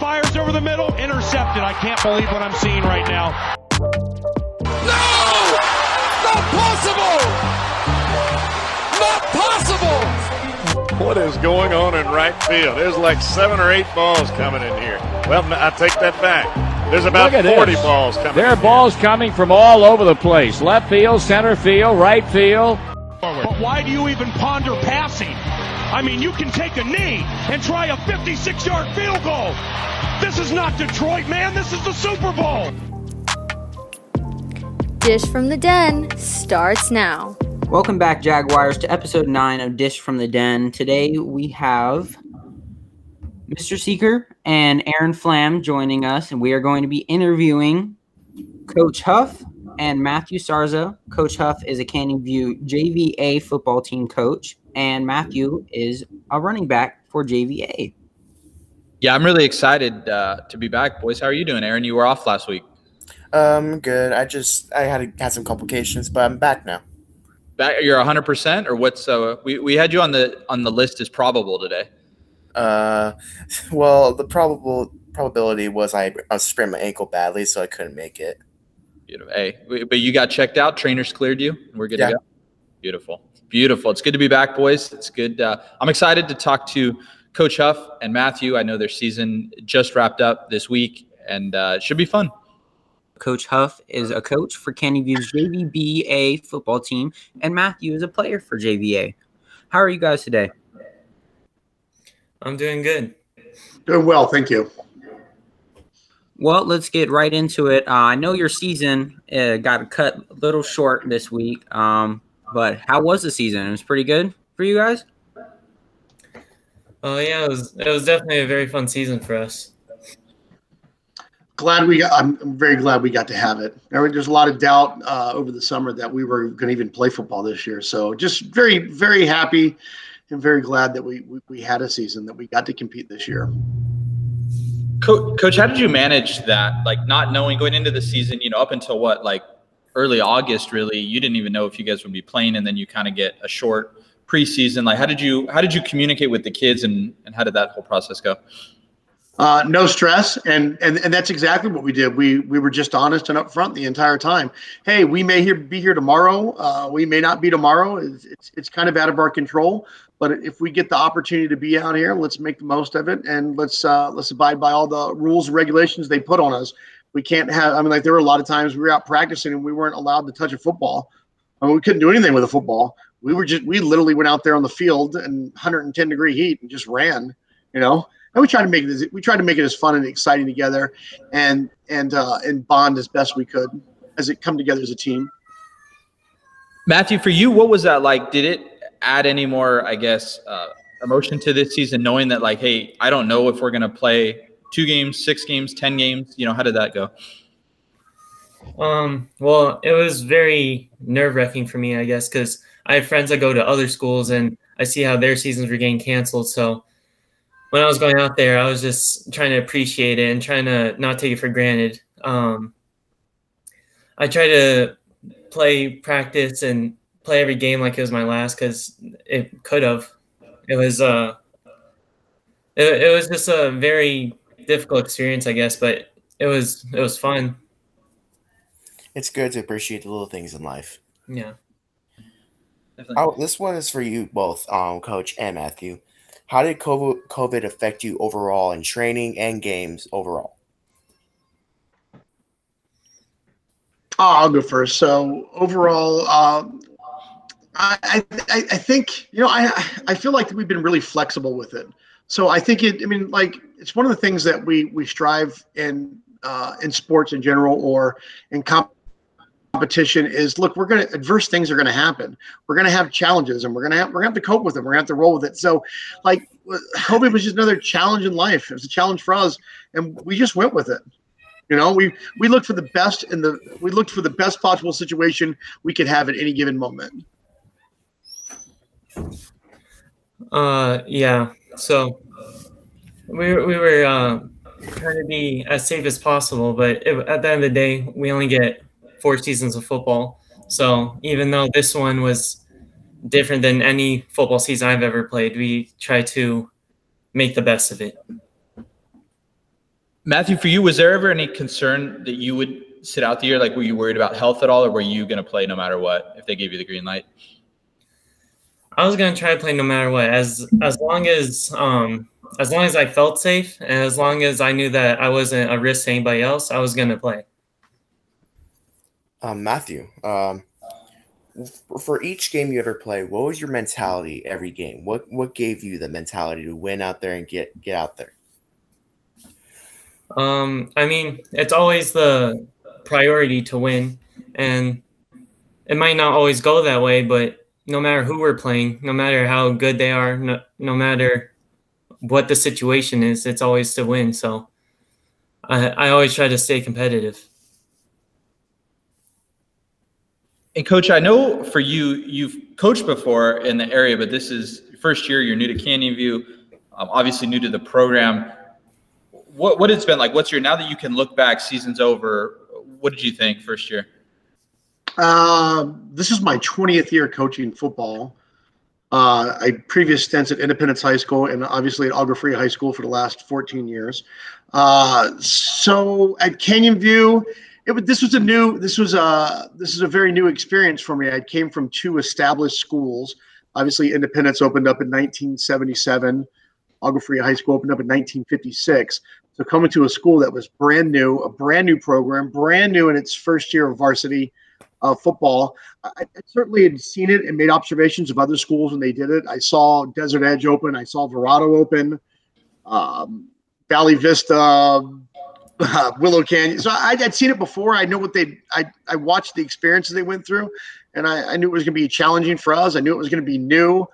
fires over the middle, intercepted. I can't believe what I'm seeing right now. No! Not possible! Not possible! What is going on in right field? There's like seven or eight balls coming in here. Well, I take that back. There's about 40 this. balls coming. There in are here. balls coming from all over the place. Left field, center field, right field. But why do you even ponder passing? I mean, you can take a knee and try a 56 yard field goal. This is not Detroit, man. This is the Super Bowl. Dish from the Den starts now. Welcome back, Jaguars, to episode 9 of Dish from the Den. Today we have Mr. Seeker and Aaron Flam joining us, and we are going to be interviewing Coach Huff and Matthew Sarza. Coach Huff is a Canyon View JVA football team coach, and Matthew is a running back for JVA. Yeah, I'm really excited uh, to be back, boys. How are you doing, Aaron? You were off last week. Um, good. I just I had had some complications, but I'm back now. Back, you're 100, percent or what's? Uh, we we had you on the on the list as probable today. Uh, well, the probable probability was I, I sprained my ankle badly, so I couldn't make it. Beautiful. Hey, but you got checked out. Trainers cleared you. We're good Yeah. to go. Beautiful, beautiful. It's good to be back, boys. It's good. Uh, I'm excited to talk to Coach Huff and Matthew. I know their season just wrapped up this week, and uh, it should be fun. Coach Huff is a coach for Canyon View's JVBA football team, and Matthew is a player for JVA. How are you guys today? I'm doing good. Doing well, thank you. Well, let's get right into it. Uh, I know your season uh, got cut a little short this week, um, but how was the season? It was pretty good for you guys. Oh yeah, it was it was definitely a very fun season for us. Glad we got. I'm I'm very glad we got to have it. There's a lot of doubt uh, over the summer that we were going to even play football this year. So just very, very happy and very glad that we, we we had a season that we got to compete this year. Co- Coach, how did you manage that? Like not knowing going into the season, you know, up until what, like early August, really, you didn't even know if you guys would be playing, and then you kind of get a short preseason. Like, how did you how did you communicate with the kids, and and how did that whole process go? Uh, no stress, and and and that's exactly what we did. We we were just honest and upfront the entire time. Hey, we may here be here tomorrow. Uh, we may not be tomorrow. It's, it's it's kind of out of our control. But if we get the opportunity to be out here, let's make the most of it, and let's uh, let's abide by all the rules and regulations they put on us. We can't have. I mean, like there were a lot of times we were out practicing and we weren't allowed to touch a football. I mean, we couldn't do anything with a football. We were just we literally went out there on the field in 110 degree heat and just ran. You know, and we tried to make it as, we tried to make it as fun and exciting together, and and uh, and bond as best we could as it come together as a team. Matthew, for you, what was that like? Did it add any more, I guess, uh, emotion to this season, knowing that, like, hey, I don't know if we're to play two games, six games, 10 games? You know, how did that go? Um, well, it was very nerve wracking for me, I guess, because I have friends that go to other schools and I see how their seasons were getting canceled. So when I was going out there, I was just trying to appreciate it and trying to not take it for granted. Um, I try to play practice and play every game like it was my last because it could have. It was uh, it, it was just a very difficult experience, I guess, but it was it was fun. It's good to appreciate the little things in life. Yeah. Oh, this one is for you both, um, Coach and Matthew. How did COVID, COVID affect you overall in training and games overall? Oh, I'll go first. So overall, um, I, I I think you know I I feel like we've been really flexible with it. So I think it. I mean, like it's one of the things that we we strive in uh, in sports in general or in comp- competition is look we're going to adverse things are going to happen. We're going to have challenges and we're going to have we're going to have to cope with them. We're going to have to roll with it. So like covid was just another challenge in life. It was a challenge for us and we just went with it. You know we we looked for the best in the we looked for the best possible situation we could have at any given moment. Uh, yeah. So we we were uh, trying to be as safe as possible, but it, at the end of the day, we only get four seasons of football. So even though this one was different than any football season I've ever played, we try to make the best of it. Matthew, for you, was there ever any concern that you would sit out the year? Like, were you worried about health at all, or were you going to play no matter what if they gave you the green light? I was gonna try to play no matter what, as as long as um as long as I felt safe and as long as I knew that I wasn't a risk to anybody else, I was gonna play. Um, Matthew, um, for each game you ever play, what was your mentality every game? What what gave you the mentality to win out there and get get out there? Um, I mean, it's always the priority to win, and it might not always go that way, but no matter who we're playing, no matter how good they are, no, no matter what the situation is, it's always to win. So I, I always try to stay competitive. And coach, I know for you, you've coached before in the area, but this is first year. You're new to Canyon View, um, obviously new to the program. What what it's been like? What's your now that you can look back, season's over? What did you think first year? Uh, this is my 20th year coaching football. Uh, I previous stints at Independence High School and obviously at Agua Fria High School for the last 14 years. Uh, so at Canyon View, it, this was a new, this was a, this is a very new experience for me. I came from two established schools. Obviously, Independence opened up in 1977. Agua Fria High School opened up in 1956. So coming to a school that was brand new, a brand new program, brand new in its first year of varsity uh, football. I, I, certainly had seen it and made observations of other schools when they did it. I saw Desert Edge open. I saw Verrado open, um, Valley Vista, uh, Willow Canyon. So I, would seen it before. I know what they. I I watched the experiences they went through, and I, I knew it was going to be challenging for us. I knew it was going to be new.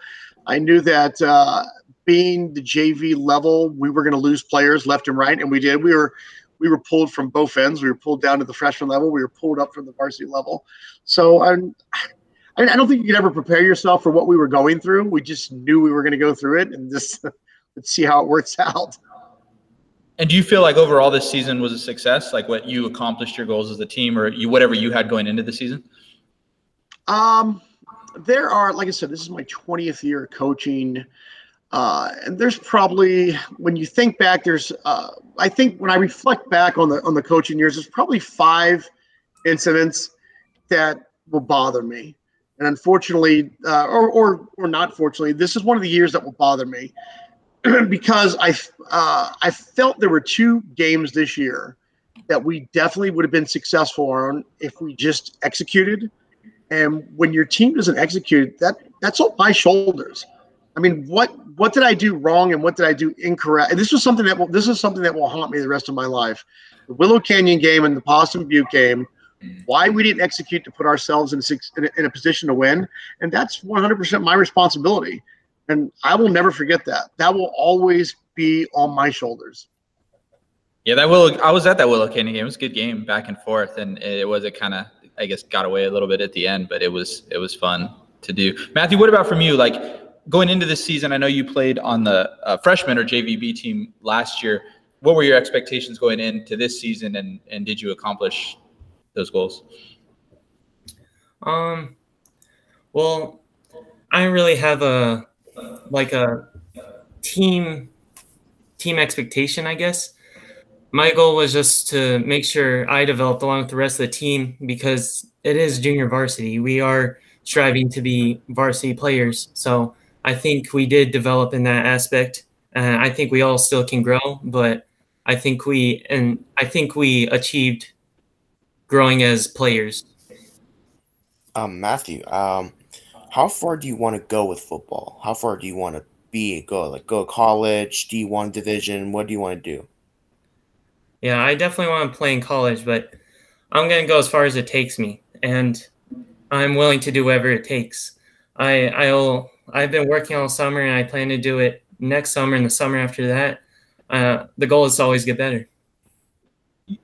I knew that uh, being the JV level, we were going to lose players left and right, and we did. We were we were pulled from both ends. We were pulled down to the freshman level. We were pulled up from the varsity level. So I'm, I, I don't think you could ever prepare yourself for what we were going through. We just knew we were going to go through it, and just let's see how it works out. And do you feel like overall this season was a success? Like what you accomplished your goals as a team, or you whatever you had going into the season? Um, there are, like I said, this is my 20th year coaching. Uh, and there's probably when you think back, there's uh, I think when I reflect back on the on the coaching years, there's probably five incidents that will bother me, and unfortunately, uh, or or or not fortunately, this is one of the years that will bother me because I uh, I felt there were two games this year that we definitely would have been successful on if we just executed. And when your team doesn't execute, that that's on my shoulders. I mean, what what did I do wrong and what did I do incorrect? And this was something that will, this is something that will haunt me the rest of my life. The Willow Canyon game and the Poston Butte game. Why we didn't execute to put ourselves in, a, in a position to win, and that's 100% my responsibility. And I will never forget that. That will always be on my shoulders. Yeah, that Willow. I was at that Willow Canyon game. It was a good game, back and forth, and it was a kind of, I guess, got away a little bit at the end, but it was it was fun to do. Matthew, what about from you? Like going into this season, I know you played on the uh, freshman or JVB team last year. What were your expectations going into this season, and and did you accomplish those goals? Um, well, I really have a like a team team expectation, I guess. My goal was just to make sure I developed along with the rest of the team because it is junior varsity. We are striving to be varsity players, so I think we did develop in that aspect. Uh, I think we all still can grow, but I think we and I think we achieved growing as players. Um, Matthew, um, how far do you want to go with football? How far do you want to be? Go like go college, D one division. What do you want to do? Yeah, I definitely want to play in college, but I'm gonna go as far as it takes me, and I'm willing to do whatever it takes. I I'll I've been working all summer, and I plan to do it next summer and the summer after that. Uh, the goal is to always get better.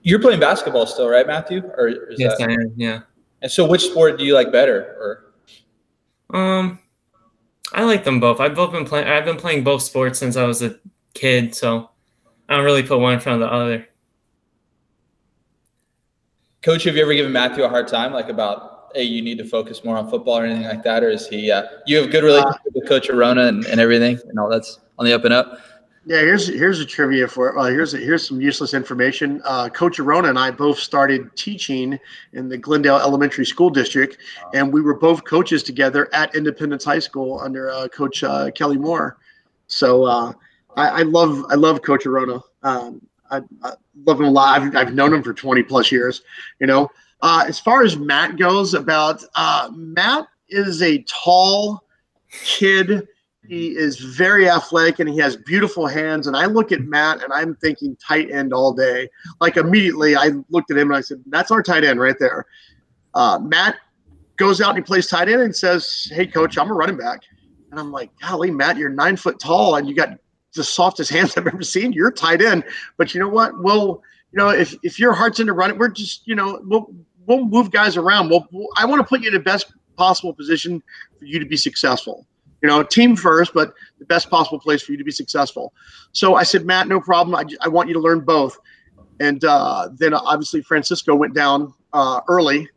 You're playing basketball still, right, Matthew? Or yes, that... I am. Yeah. And so, which sport do you like better? Or um, I like them both. I've both been playing. I've been playing both sports since I was a kid, so I don't really put one in front of the other. Coach, have you ever given Matthew a hard time, like about hey, you need to focus more on football or anything like that, or is he? Uh, you have good relationship uh, with Coach Arona and, and everything, and all that's on the up and up. Yeah, here's here's a trivia for it. well, here's a, here's some useless information. Uh, Coach Arona and I both started teaching in the Glendale Elementary School District, and we were both coaches together at Independence High School under uh, Coach uh, Kelly Moore. So uh, I, I, love I love Coach Arona. Um, I, I, love him a lot. I've, I've known him for 20 plus years. You know, uh, as far as Matt goes, about uh, Matt is a tall kid he is very athletic and he has beautiful hands. And I look at Matt and I'm thinking tight end all day. Like immediately, I looked at him and I said, "That's our tight end right there." Uh, Matt goes out and he plays tight end and says, "Hey, coach, I'm a running back." And I'm like, "Golly, Matt, you're nine foot tall and you got the softest hands I've ever seen. You're tight end." But you know what? Well, you know, if if your heart's into running, we're just, you know, we'll we'll move guys around. We'll, we'll I want to put you in the best possible position for you to be successful you know, team first, but the best possible place for you to be successful. So I said, Matt, no problem. I, I want you to learn both. And uh, then obviously Francisco went down uh, early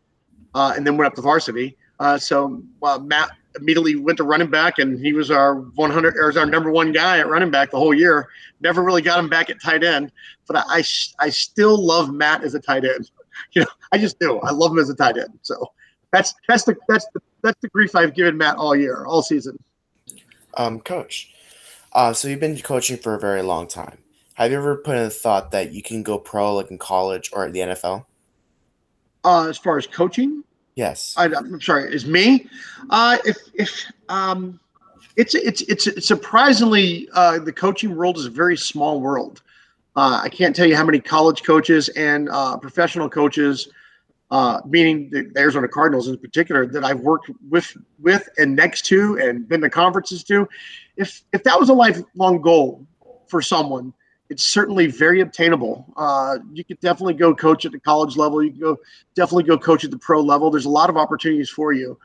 uh, and then went up to varsity. Uh, so Matt immediately went to running back, and he was our 100 or our number one guy at running back the whole year. Never really got him back at tight end, but I, I, I still love Matt as a tight end. You know, I just do. I love him as a tight end. So that's that's the that's the that's the grief I've given Matt all year, all season. Um, coach, uh, so you've been coaching for a very long time. Have you ever put in a thought that you can go pro, like in college or at the NFL? Uh, as far as coaching, yes. I, am sorry, is me. Uh, if if um, it's it's it's surprisingly uh, the coaching world is a very small world. Uh, I can't tell you how many college coaches and uh, professional coaches uh, meaning the Arizona Cardinals in particular, that I've worked with with and next to and been to conferences to. If if that was a lifelong goal for someone, it's certainly very obtainable. Uh, you could definitely go coach at the college level. You can go definitely go coach at the pro level. There's a lot of opportunities for you.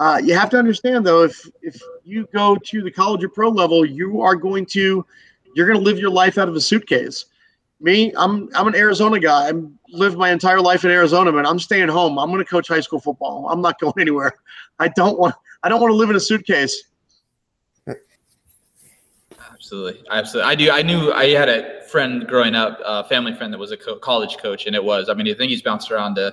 Uh, you have to understand though, if if you go to the college or pro level, you are going to you're going to live your life out of a suitcase me, I'm I'm an Arizona guy. I'm lived my entire life in Arizona, but I'm staying home. I'm going to coach high school football. I'm not going anywhere. I don't want I don't want to live in a suitcase. Absolutely, absolutely. I do. I knew I had a friend growing up, a family friend that was a co- college coach, and it was. I mean, I think he's bounced around to,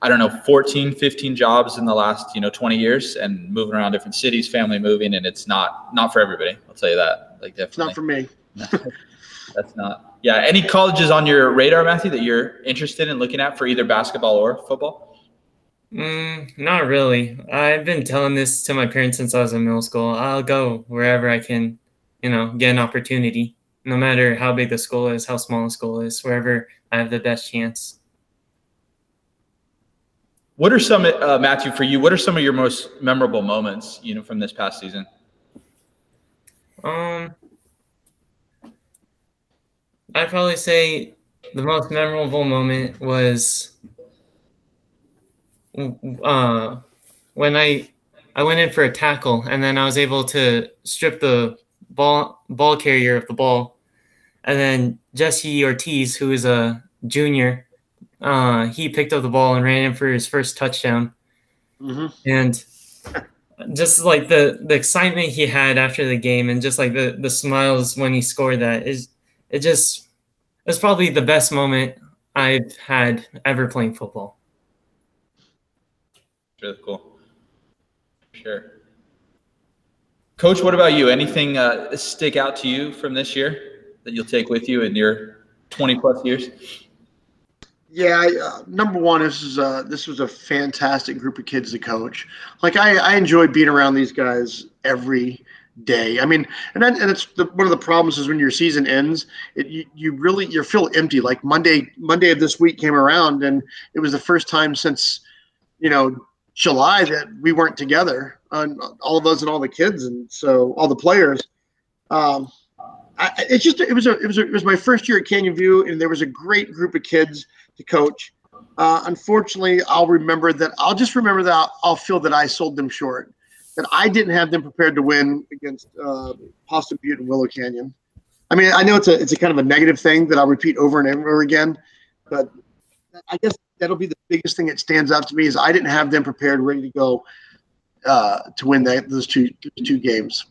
I don't know, 14, 15 jobs in the last you know 20 years, and moving around different cities, family moving, and it's not not for everybody. I'll tell you that. Like definitely, it's not for me. That's not. Yeah. Any colleges on your radar, Matthew, that you're interested in looking at for either basketball or football? Mm, not really. I've been telling this to my parents since I was in middle school. I'll go wherever I can, you know, get an opportunity, no matter how big the school is, how small the school is, wherever I have the best chance. What are some, uh, Matthew, for you? What are some of your most memorable moments, you know, from this past season? Um, I'd probably say the most memorable moment was uh, when I I went in for a tackle and then I was able to strip the ball ball carrier of the ball, and then Jesse Ortiz, who is a junior, uh, he picked up the ball and ran in for his first touchdown, mm-hmm. and just like the the excitement he had after the game and just like the the smiles when he scored that is it just was probably the best moment I've had ever playing football. Really cool. Sure. Coach, what about you? Anything uh, stick out to you from this year that you'll take with you in your 20 plus years? Yeah, uh, number one, this is a, this was a fantastic group of kids to coach. Like I, I enjoy being around these guys every day. I mean, and then, and it's the, one of the problems is when your season ends, it, you, you really you feel empty. Like Monday Monday of this week came around, and it was the first time since you know July that we weren't together, on all of us and all the kids, and so all the players. Um, I, it's just it was a it was a, it was my first year at Canyon View, and there was a great group of kids to coach. Uh, unfortunately, I'll remember that. I'll just remember that I'll, I'll feel that I sold them short that I didn't have them prepared to win against uh, Poston Butte and Willow Canyon. I mean, I know it's a it's a kind of a negative thing that I'll repeat over and over again, but I guess that'll be the biggest thing that stands out to me is I didn't have them prepared, ready to go uh, to win that those two two games.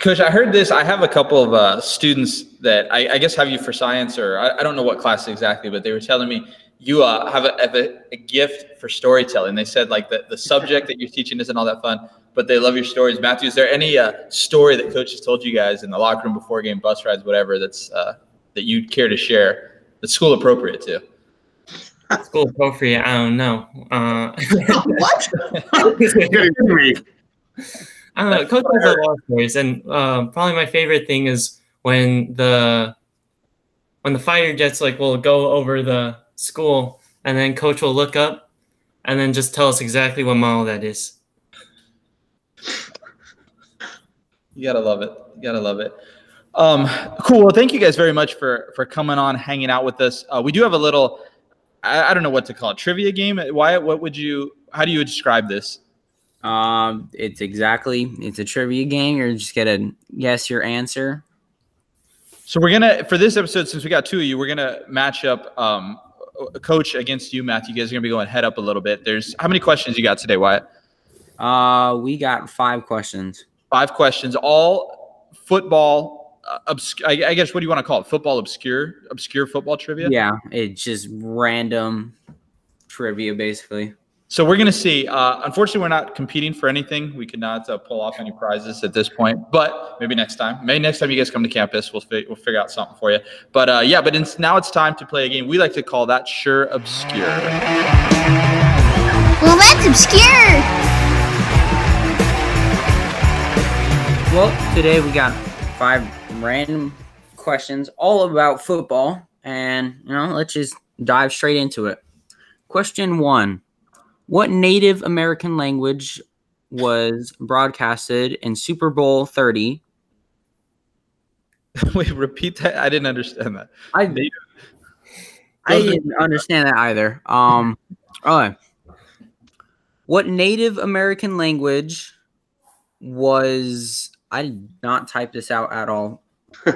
Coach, I heard this. I have a couple of uh, students that I, I, guess have you for science, or I, I, don't know what class exactly, but they were telling me you uh, have, a, have a, a, gift for storytelling. They said like the, the subject that you're teaching isn't all that fun, but they love your stories. Matthew, is there any uh, story that coach has told you guys in the locker room before game, bus rides, whatever, that's uh, that you'd care to share that's school appropriate too? School appropriate? I don't know. Uh, what? I don't know. Coach has a lot of stories, and uh, probably my favorite thing is when the when the fighter jets like will go over the school, and then coach will look up, and then just tell us exactly what model that is. You gotta love it. You gotta love it. Um, cool. Well, thank you guys very much for for coming on, hanging out with us. Uh, we do have a little, I, I don't know what to call it, trivia game. Wyatt, what would you? How do you describe this? Um, it's exactly it's a trivia game. You're just gonna guess your answer. So we're gonna for this episode, since we got two of you, we're gonna match up um, coach against you, Matthew. You guys are gonna be going head up a little bit. There's how many questions you got today, Wyatt? Uh, we got five questions. Five questions, all football. Uh, obscure, I, I guess what do you want to call it? Football obscure, obscure football trivia. Yeah, it's just random trivia, basically. So we're going to see. Uh, unfortunately, we're not competing for anything. We could not uh, pull off any prizes at this point, but maybe next time. Maybe next time you guys come to campus, we'll, fi- we'll figure out something for you. But uh, yeah, but it's, now it's time to play a game we like to call that sure obscure. Well, that's obscure. Well, today we got five random questions all about football, and you know, let's just dive straight into it. Question one what Native American language was broadcasted in Super Bowl 30? Wait, repeat that. I didn't understand that. I, I didn't understand that either. Um, all What Native American language was? I did not type this out at all.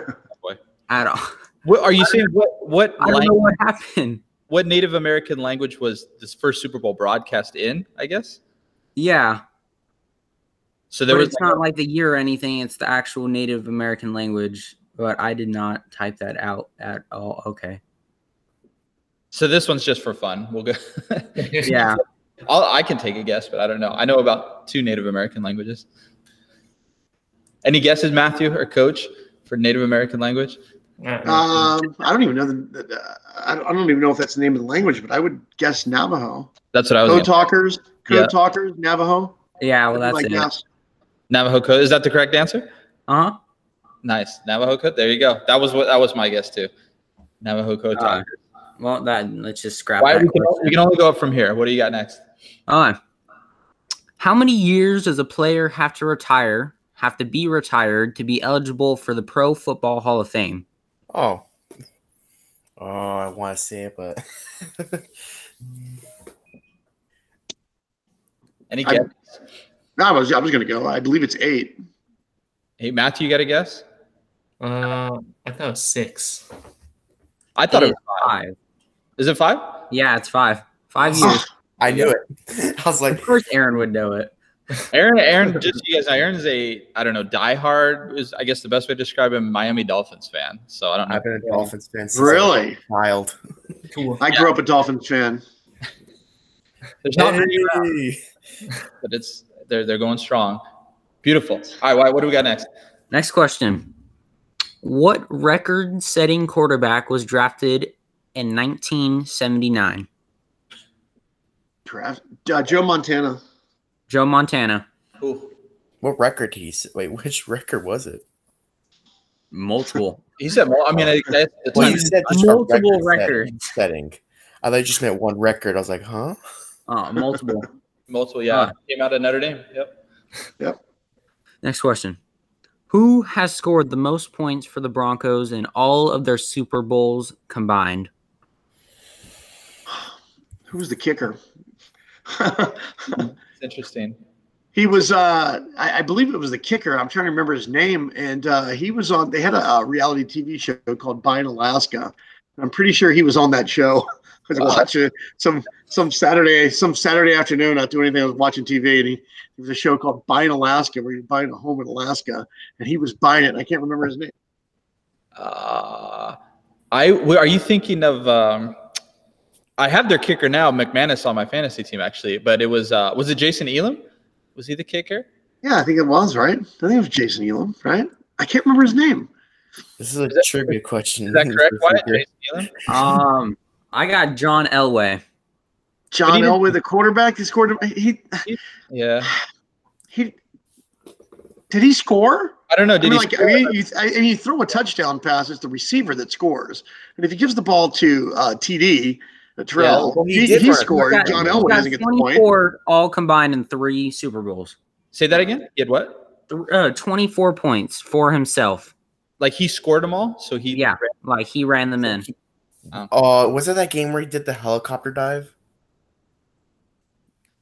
at all. What are you saying? What what? I don't know what happened what Native American language was this first Super Bowl broadcast in? I guess. Yeah. So there but was it's not like the year or anything. It's the actual Native American language, but I did not type that out at all. Okay. So this one's just for fun. We'll go. yeah. I'll, I can take a guess, but I don't know. I know about two Native American languages. Any guesses, Matthew or Coach, for Native American language? Um, I don't even know the. I don't even know if that's the name of the language, but I would guess Navajo. That's what I was. Code talkers, code yeah. talkers, Navajo. Yeah, well, that's it. Guess. Navajo code is that the correct answer? Uh huh. Nice Navajo code. There you go. That was what that was my guess too. Navajo code uh, talkers. Well, that let's just scrap. Why, we, can, we can only go up from here. What do you got next? Uh, how many years does a player have to retire? Have to be retired to be eligible for the Pro Football Hall of Fame? Oh. Oh, I want to say it, but. Any guess? no, I was I was gonna go. I believe it's eight. Hey, Matthew, you got a guess? Uh, I thought it was six. I thought it, it was five. five. Is it five? Yeah, it's five. Five years. I knew it. I was like, of course, Aaron would know it. Aaron, Aaron, just you guys know, Aaron's a I don't know, diehard is I guess the best way to describe him, Miami Dolphins fan. So I don't know. I've been a Dolphins fan since really child. Cool. I grew up a Dolphins fan. There's not many but it's they're they're going strong. Beautiful. All right, what do we got next? Next question. What record-setting quarterback was drafted in 1979? Draft uh, Joe Montana. Joe Montana. Cool. What record did he wait? Which record was it? Multiple. he said, "I mean, I, that's the well, he said multiple record records setting. I thought you just meant one record. I was like, huh? Oh, multiple. multiple. Yeah, uh, came out of Notre Dame. Yep. Yep. Next question. Who has scored the most points for the Broncos in all of their Super Bowls combined? Who's the kicker? Interesting. He was, uh, I, I, believe it was the kicker. I'm trying to remember his name, and uh, he was on. They had a, a reality TV show called Buying Alaska. I'm pretty sure he was on that show. I was watching some some Saturday some Saturday afternoon, not doing anything. I was watching TV, and he there was a show called Buying Alaska, where you're buying a home in Alaska, and he was buying it. I can't remember his name. Uh, I are you thinking of? Um, I have their kicker now, McManus, on my fantasy team actually, but it was uh, was it Jason Elam? Was he the kicker? Yeah, I think it was right. I think it was Jason Elam, right? I can't remember his name. This is a that- trivia question. Is that correct? Wyatt? Jason Elam? Um, I got John Elway. John Elway, the quarterback, he scored. He Yeah, he did he score? I don't know. I Did mean, he? like, I mean, you, I, and you throw a touchdown pass, it's the receiver that scores. And if he gives the ball to uh, TD, uh, Terrell, well, he he, he scored. He's got- John Elway got doesn't get the point. 24 all combined in three Super Bowls. Say that again. He had what? Uh, 24 points for himself. Like he scored them all, so he Yeah, like he ran them in. Uh, was it that game where he did the helicopter dive?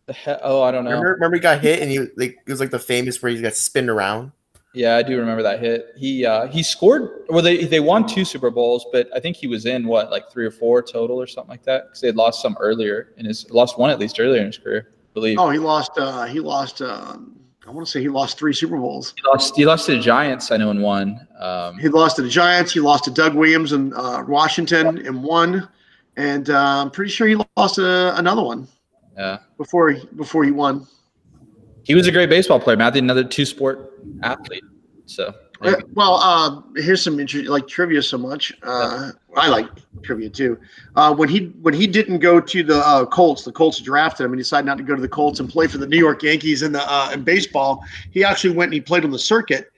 The he- oh, I don't know. Remember, remember he got hit and he like it was like the famous where he got spinned around. Yeah, I do remember that hit. He uh, he scored. Well, they they won two Super Bowls, but I think he was in what like three or four total or something like that because they had lost some earlier in his lost one at least earlier in his career. I believe Oh, he lost. Uh, he lost. Um, I want to say he lost three Super Bowls. he lost. He lost to the Giants. I know in one. Um, He lost to the Giants. He lost to Doug Williams in uh, Washington in one, and uh, I'm pretty sure he lost uh, another one yeah, before before he won. he was a great baseball player. Matthew, another two sport athlete. So Uh, Well, uh, here's some interesting like trivia. So much uh, I like trivia too. Uh, when he when he didn't go to the uh, Colts, the Colts drafted him and decided not to go to the Colts and play for the New York Yankees in the uh, in baseball. He actually went and he played on the circuit.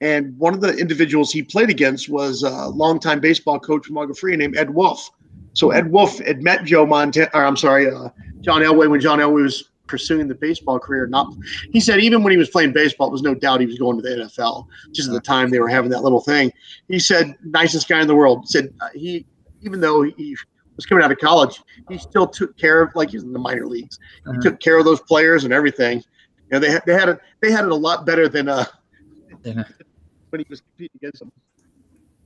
And one of the individuals he played against was a longtime baseball coach from Agua named Ed Wolf. So Ed Wolf had met Joe Montana, or I'm sorry, uh, John Elway when John Elway was pursuing the baseball career. Not, he said even when he was playing baseball, it was no doubt he was going to the NFL. Just at the time they were having that little thing. He said, nicest guy in the world. Said uh, he, even though he was coming out of college, he still took care of like he's in the minor leagues. He Mhm. took care of those players and everything. You know, they had they had it they had it a lot better than uh Yeah. when he was competing against them.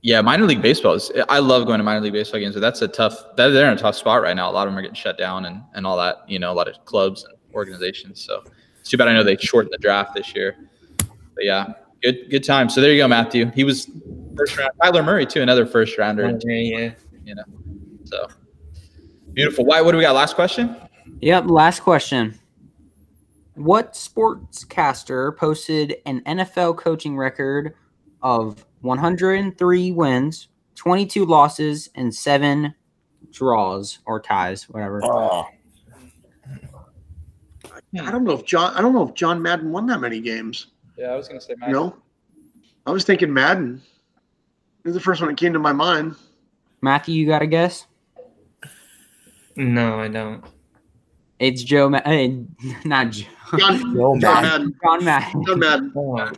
Yeah, minor league baseball is. I love going to minor league baseball games, but that's a tough. They're, they're in a tough spot right now. A lot of them are getting shut down and and all that. You know, a lot of clubs and organizations. So it's too bad. I know they shortened the draft this year. But yeah, good good time. So there you go, Matthew. He was first round. Kyler Murray too, another first rounder. Yeah, You know, so beautiful. Why? What do we got? Last question. Yep, last question. What sportscaster posted an NFL coaching record of 103 wins, 22 losses, and seven draws or ties, whatever? Oh, I don't know if John I don't know if John Madden won that many games. Yeah, I was gonna say. You know, I was thinking Madden. It was the first one that came to my mind. Matthew, you got a guess? No, I don't. It's Joe. Ma- uh, not Joe. John, no, John man. Madden. John Madden. John Madden. Oh,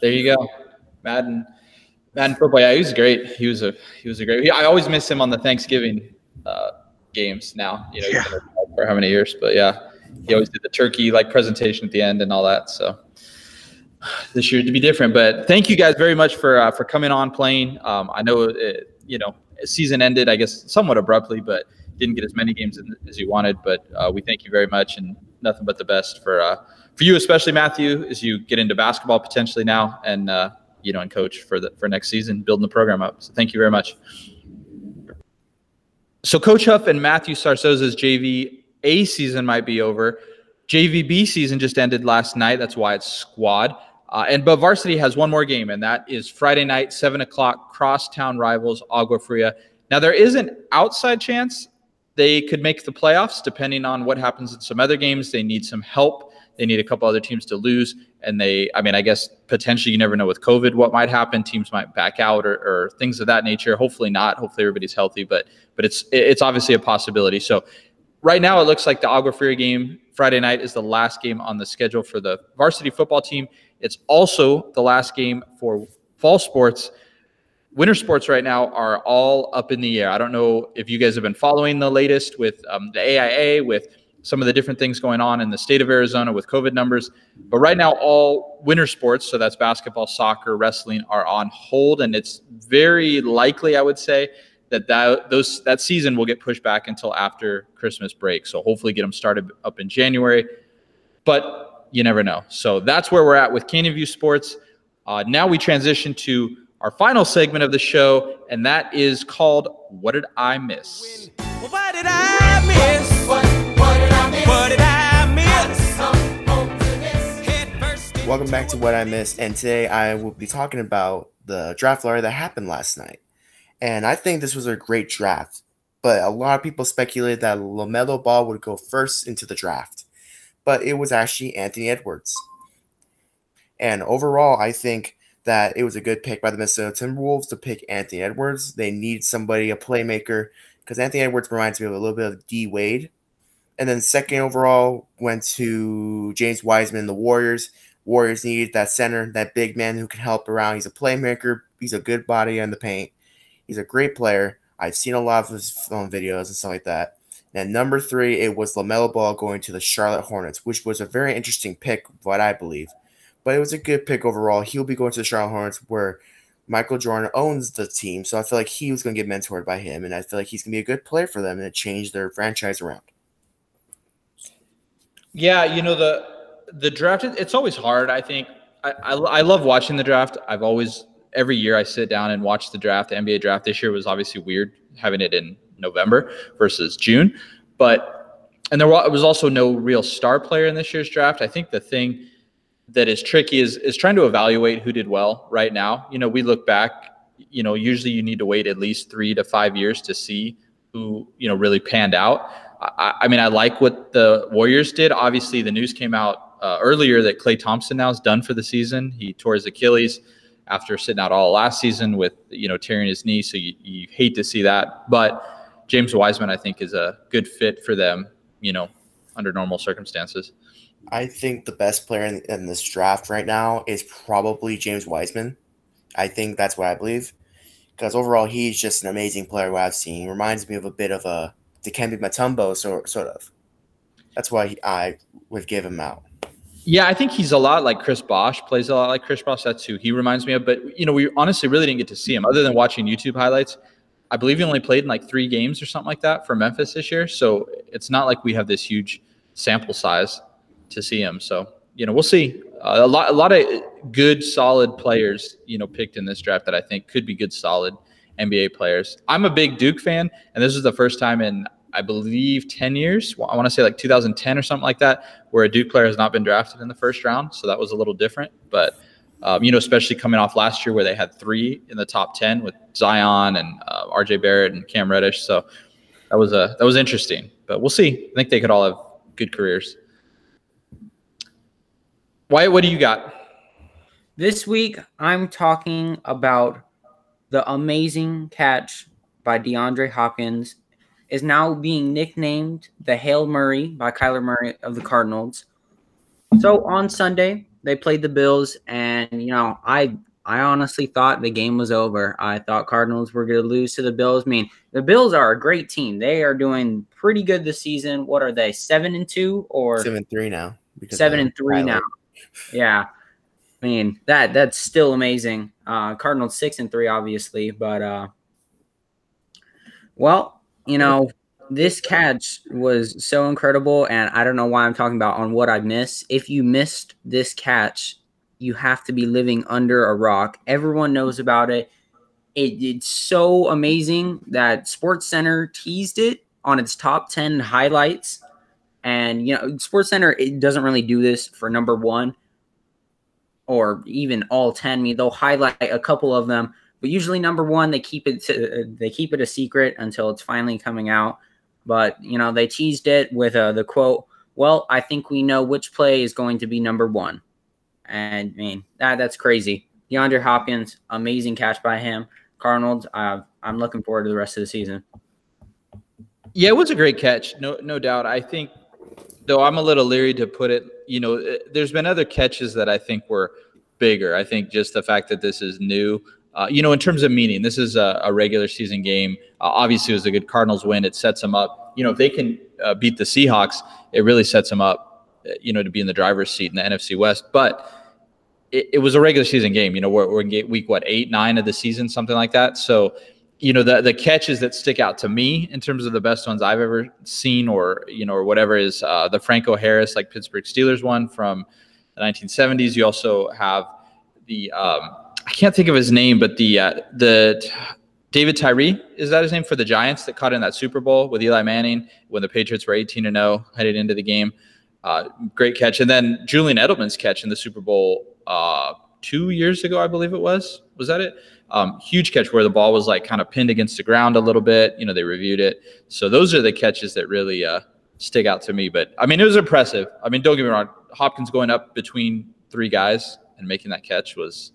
There you go, Madden. Madden football. Yeah, he was great. He was a he was a great. He, I always miss him on the Thanksgiving uh, games. Now, you know, Yeah. for how many years? But yeah, he always did the turkey like presentation at the end and all that. So this year to be different. But thank you guys very much for uh, for coming on playing. Um, I know it, you know season ended, I guess, somewhat abruptly, but didn't get as many games as you wanted. But uh, we thank you very much, and nothing but the best for uh, for you, especially Matthew, as you get into basketball potentially now, and uh, you know, and coach for the for next season, building the program up. So thank you very much. So Coach Huff and Matthew Sarsoza's JV A season might be over. JVB season just ended last night. That's why it's squad. Uh, and but varsity has one more game, and that is Friday night, seven o'clock, crosstown rivals Agua Fria. Now there is an outside chance they could make the playoffs, depending on what happens in some other games. They need some help. They need a couple other teams to lose, and they, I mean, I guess potentially you never know with COVID what might happen. Teams might back out or, or things of that nature. Hopefully not. Hopefully everybody's healthy, but but it's it's obviously a possibility. So right now it looks like the Agua Fria game Friday night is the last game on the schedule for the varsity football team. It's also the last game for fall sports. Winter sports right now are all up in the air. I don't know if you guys have been following the latest with um, the AIA, with some of the different things going on in the state of Arizona with COVID numbers. But right now, all winter sports, so that's basketball, soccer, wrestling, are on hold. And it's very likely, I would say, that that those that season will get pushed back until after Christmas break. So hopefully get them started up in January, but you never know. So that's where we're at with Canyon View Sports. Uh, now we transition to our final segment of the show, and that is called "What Did I Miss." What did I miss? What, what did I miss? What did I miss? Welcome back to What I Missed, and today I will be talking about the draft lottery that happened last night. And I think this was a great draft. But a lot of people speculated that LaMelo Ball would go first into the draft. But it was actually Anthony Edwards. And overall, I think that it was a good pick by the Minnesota Timberwolves to pick Anthony Edwards. They need somebody, a playmaker, because Anthony Edwards reminds me of a little bit of D Wade. And then second overall went to James Wiseman, the Warriors. Warriors needed that center, that big man who can help around. He's a playmaker. He's a good body in the paint. He's a great player. I've seen a lot of his film videos and stuff like that. And number three, it was LaMelo Ball going to the Charlotte Hornets, which was a very interesting pick, what I believe. But it was a good pick overall. He'll be going to the Charlotte Hornets where Michael Jordan owns the team. So I feel like he was going to get mentored by him. And I feel like he's going to be a good player for them and change their franchise around. Yeah, you know, the the draft, it's always hard. I think I, I, I love watching the draft. I've always every year I sit down and watch the draft. The NBA draft this year was obviously weird having it in November versus June, but and there was also no real star player in this year's draft. I think the thing that is tricky is is trying to evaluate who did well right now. You know, we look back. You know, usually you need to wait at least three to five years to see who you know really panned out. I, I mean, I like what the Warriors did. Obviously, the news came out uh, earlier that Klay Thompson now is done for the season. He tore his Achilles after sitting out all last season with you know tearing his knee. So you, you hate to see that. But James Wiseman, I think, is a good fit for them. You know, under normal circumstances. I think the best player in, in this draft right now is probably James Wiseman. I think that's what I believe because overall he's just an amazing player. What I've seen he reminds me of a bit of a Dikembe Mutombo, sort sort of. That's why he, I would give him out. Yeah, I think he's a lot like Chris Bosh, plays a lot like Chris Bosh. That's who he reminds me of. But, you know, we honestly really didn't get to see him other than watching YouTube highlights. I believe he only played in like three games or something like that for Memphis this year. So it's not like we have this huge sample size to see him. So, you know, we'll see. Uh, a lot, a lot of good, solid players, you know, picked in this draft that I think could be good, solid NBA players. I'm a big Duke fan, and this is the first time in I believe, 10 years. I want to say like 2010 or something like that, where a Duke player has not been drafted in the first round. So that was a little different. But, um, you know, especially coming off last year where they had three in the top 10 with Zion and uh, RJ Barrett and Cam Reddish. So that was a that was interesting. But we'll see. I think they could all have good careers. Wyatt, what do you got? This week, I'm talking about the amazing catch by DeAndre Hopkins is now being nicknamed the Hail Murray by Kyler Murray of the Cardinals. So on Sunday, they played the Bills, and you know, I I honestly thought the game was over. I thought Cardinals were going to lose to the Bills. I mean, the Bills are a great team. They are doing pretty good this season. What are they? Seven and two or seven and three now? Seven and three now. Yeah. I mean that that's still amazing. Uh, Cardinals six and three, obviously, but uh, well, you know, this catch was so incredible, and I don't know why I'm talking about on what I miss. If you missed this catch, you have to be living under a rock. Everyone knows about it. it it's so amazing that Sports Center teased it on its top 10 highlights. And, you know, Sports Center it doesn't really do this for number one or even all 10. I mean, they'll highlight a couple of them, but usually number one, they keep it to, they keep it a secret until it's finally coming out. But you know, they teased it with uh, the quote, "Well, I think we know which play is going to be number one." And I mean, that that's crazy. DeAndre Hopkins, amazing catch by him. Cardinals, uh, I'm looking forward to the rest of the season. Yeah, it was a great catch, no no doubt. I think, though, I'm a little leery to put it. You know, eh, there's been other catches that I think were bigger. I think just the fact that this is new. Uh, you know, in terms of meaning, this is a, a regular season game. Uh, obviously, it was a good Cardinals win. It sets them up. You know, if they can uh, beat the Seahawks, it really sets them up. Uh, you know, to be in the driver's seat in the NFC West. But it, it was a regular season game. You know, we're, we're in week what eight, nine of the season, something like that. So you know the the catches that stick out to me in terms of the best ones I've ever seen, or you know, or whatever is uh, the Franco Harris like Pittsburgh Steelers one from the 1970s. You also have the um, I can't think of his name, but the uh, the David Tyree is that his name for the Giants that caught in that Super Bowl with Eli Manning when the Patriots were 18 and 0 headed into the game. Uh, great catch, and then Julian Edelman's catch in the Super Bowl uh, two years ago, I believe it was. Was that it? Um, huge catch where the ball was like kind of pinned against the ground a little bit. You know, they reviewed it. So those are the catches that really uh, stick out to me. But I mean, it was impressive. I mean, don't get me wrong. Hopkins going up between three guys and making that catch was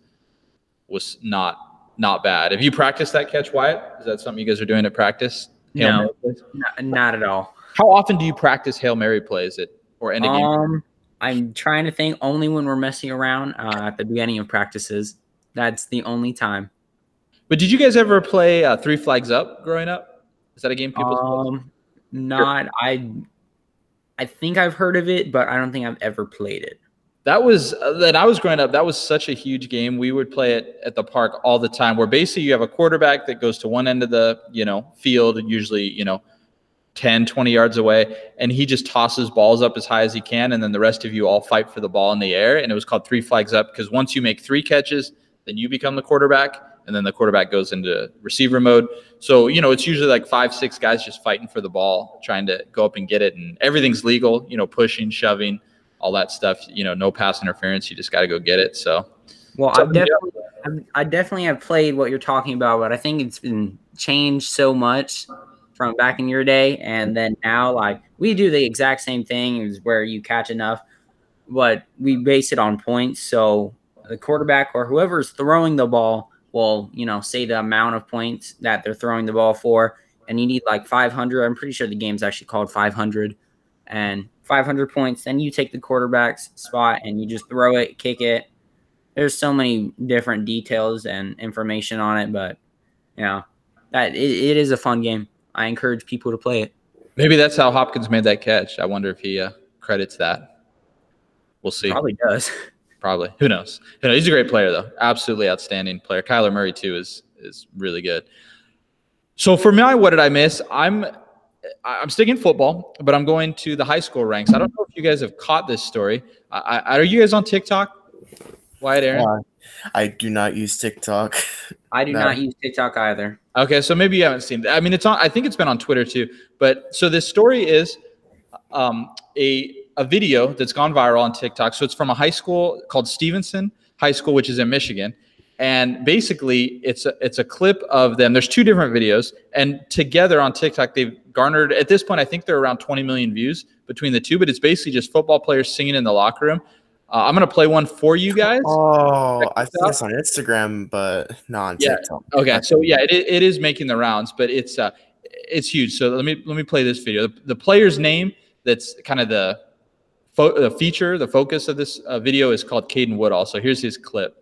was not not bad. Have you practiced that catch, Wyatt? Is that something you guys are doing at practice? Hail No, not, not at all. How often do you practice Hail Mary plays at or end a game? Um, I'm trying to think only when we're messing around uh, at the beginning of practices. That's the only time. But did you guys ever play uh, Three Flags Up growing up? Is that a game people? Um, not I. I think I've heard of it, but I don't think I've ever played it. That was uh, that I was growing up. That was such a huge game. We would play it at the park all the time. Where basically you have a quarterback that goes to one end of the you know field, usually you know 10, 20 yards away, and he just tosses balls up as high as he can, and then the rest of you all fight for the ball in the air. And it was called three flags up because once you make three catches, then you become the quarterback, and then the quarterback goes into receiver mode. So you know it's usually like five, six guys just fighting for the ball, trying to go up and get it, and everything's legal. You know, pushing, shoving all that stuff. You know, no pass interference. You just got to go get it. So, Well, I definitely, I'm- I definitely have played what you're talking about, but I think it's been changed so much from back in your day, and then now, like we do the exact same thing, is where you catch enough, but we base it on points. So the quarterback or whoever's throwing the ball will, you know, say the amount of points that they're throwing the ball for, and you need like 500. I'm pretty sure the game's actually called 500, and 500 points. Then you take the quarterback's spot and you just throw it, kick it there's so many different details and information on it, but you know that it, it is a fun game. I encourage people to play it. Maybe that's how Hopkins made that catch. I wonder if he uh, credits that. We'll see. Probably does. Probably. Who knows? You know, he's a great player though. Absolutely outstanding player. Kyler Murray too is is really good. So for me, what did I miss? I'm I'm sticking football, but I'm going to the high school ranks. I don't know if you guys have caught this story. I, I, are you guys on TikTok? Wyatt Aaron? Uh, I do not use TikTok. I do No. not use TikTok either. Okay, so maybe you haven't seen. I mean, it's on. I think it's been on Twitter too. But so this story is um, a a video that's gone viral on TikTok. So it's from a high school called Stevenson High School, which is in Michigan. And basically, it's a, it's a clip of them. There's two different videos, and together on TikTok, they've garnered at this point, I think they're around 20 million views between the two. But it's basically just football players singing in the locker room. Uh, I'm gonna play one for you guys. Oh, I saw this think out. it's on Instagram, but not on Yeah. TikTok. Okay, so yeah, it, it is making the rounds, but it's uh, it's huge. So let me let me play this video. The, the player's name that's kind of the fo- the feature, the focus of this uh, video is called Caden Woodall. So here's his clip.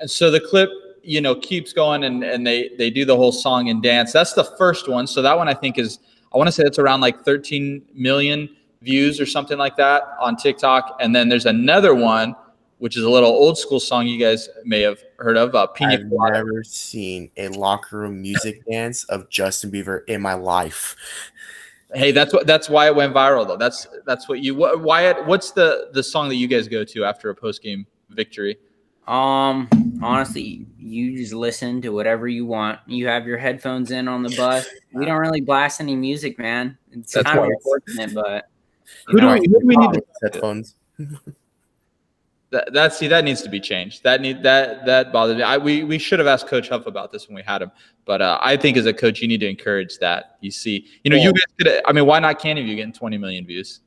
And so the clip, you know, keeps going and, and they they do the whole song and dance. That's the first one. So that one I think is I want to say it's around like 13 million views or something like that on TikTok. And then there's another one which is a little old school song you guys may have heard of, uh, Pina I've Colada. never seen a locker room music dance of Justin Bieber in my life. Hey, that's what that's why it went viral though. That's that's what you what Wyatt. What's the the song that you guys go to after a post game victory? Um, honestly, you just listen to whatever you want. You have your headphones in on the bus. We don't really blast any music, man. It's That's kind of unfortunate, but you know, Who do we, who do we need to? Headphones. That, that see that needs to be changed. That need that that bothers me. I, we we should have asked Coach Huff about this when we had him, but uh, I think as a coach you need to encourage that. You see, you know, you guys could. I mean, why not Canyon View getting 20 million views?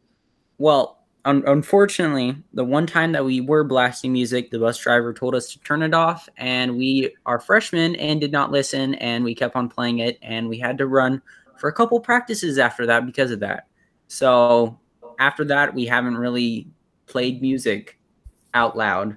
Well, un- unfortunately, the one time that we were blasting music, the bus driver told us to turn it off, and we are freshmen and did not listen, and we kept on playing it, and we had to run for a couple practices after that because of that. So after that, we haven't really played music out loud.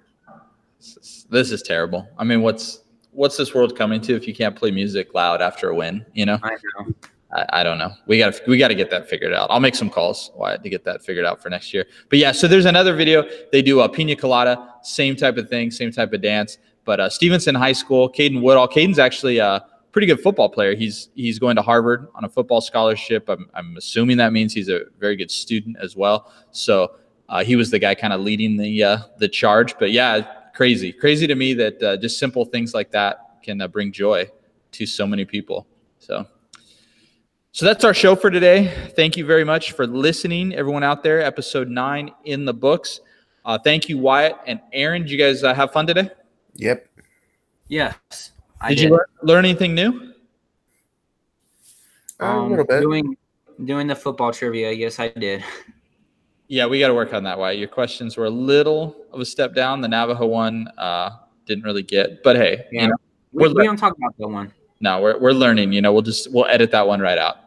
This is terrible. I mean, what's what's this world coming to if you can't play music loud after a win? You know, I know. I, I don't know. We got to we got to get that figured out. I'll make some calls why to get that figured out for next year. But yeah, so there's another video. They do a pina colada, same type of thing, same type of dance. But uh, Stevenson High School, Caden Woodall. Caden's actually a pretty good football player. He's he's going to Harvard on a football scholarship. I'm I'm assuming that means he's a very good student as well. So uh, he was the guy kind of leading the uh, the charge. But yeah, crazy, crazy to me that uh, just simple things like that can uh, bring joy to so many people. So. So that's our show for today. Thank you very much for listening, everyone out there. Episode nine in the books. Uh, thank you, Wyatt and Aaron. Did you guys uh, have fun today? Yep. Yes. I Did you learn, learn anything new? a Um, little bit. Doing doing the football trivia. Yes, I did. Yeah, we got to work on that, Wyatt. Your questions were a little of a step down. The Navajo one uh, didn't really get, but hey, Yeah. you know, We, We're we don't talk about that one. no, we're we're learning. You know, we'll just we'll edit that one right out.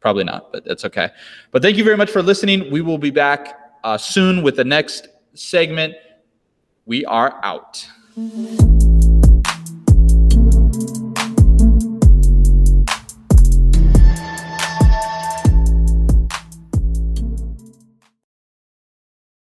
Probably not, but that's okay. But thank you very much for listening. We will be back uh, soon with the next segment. We are out.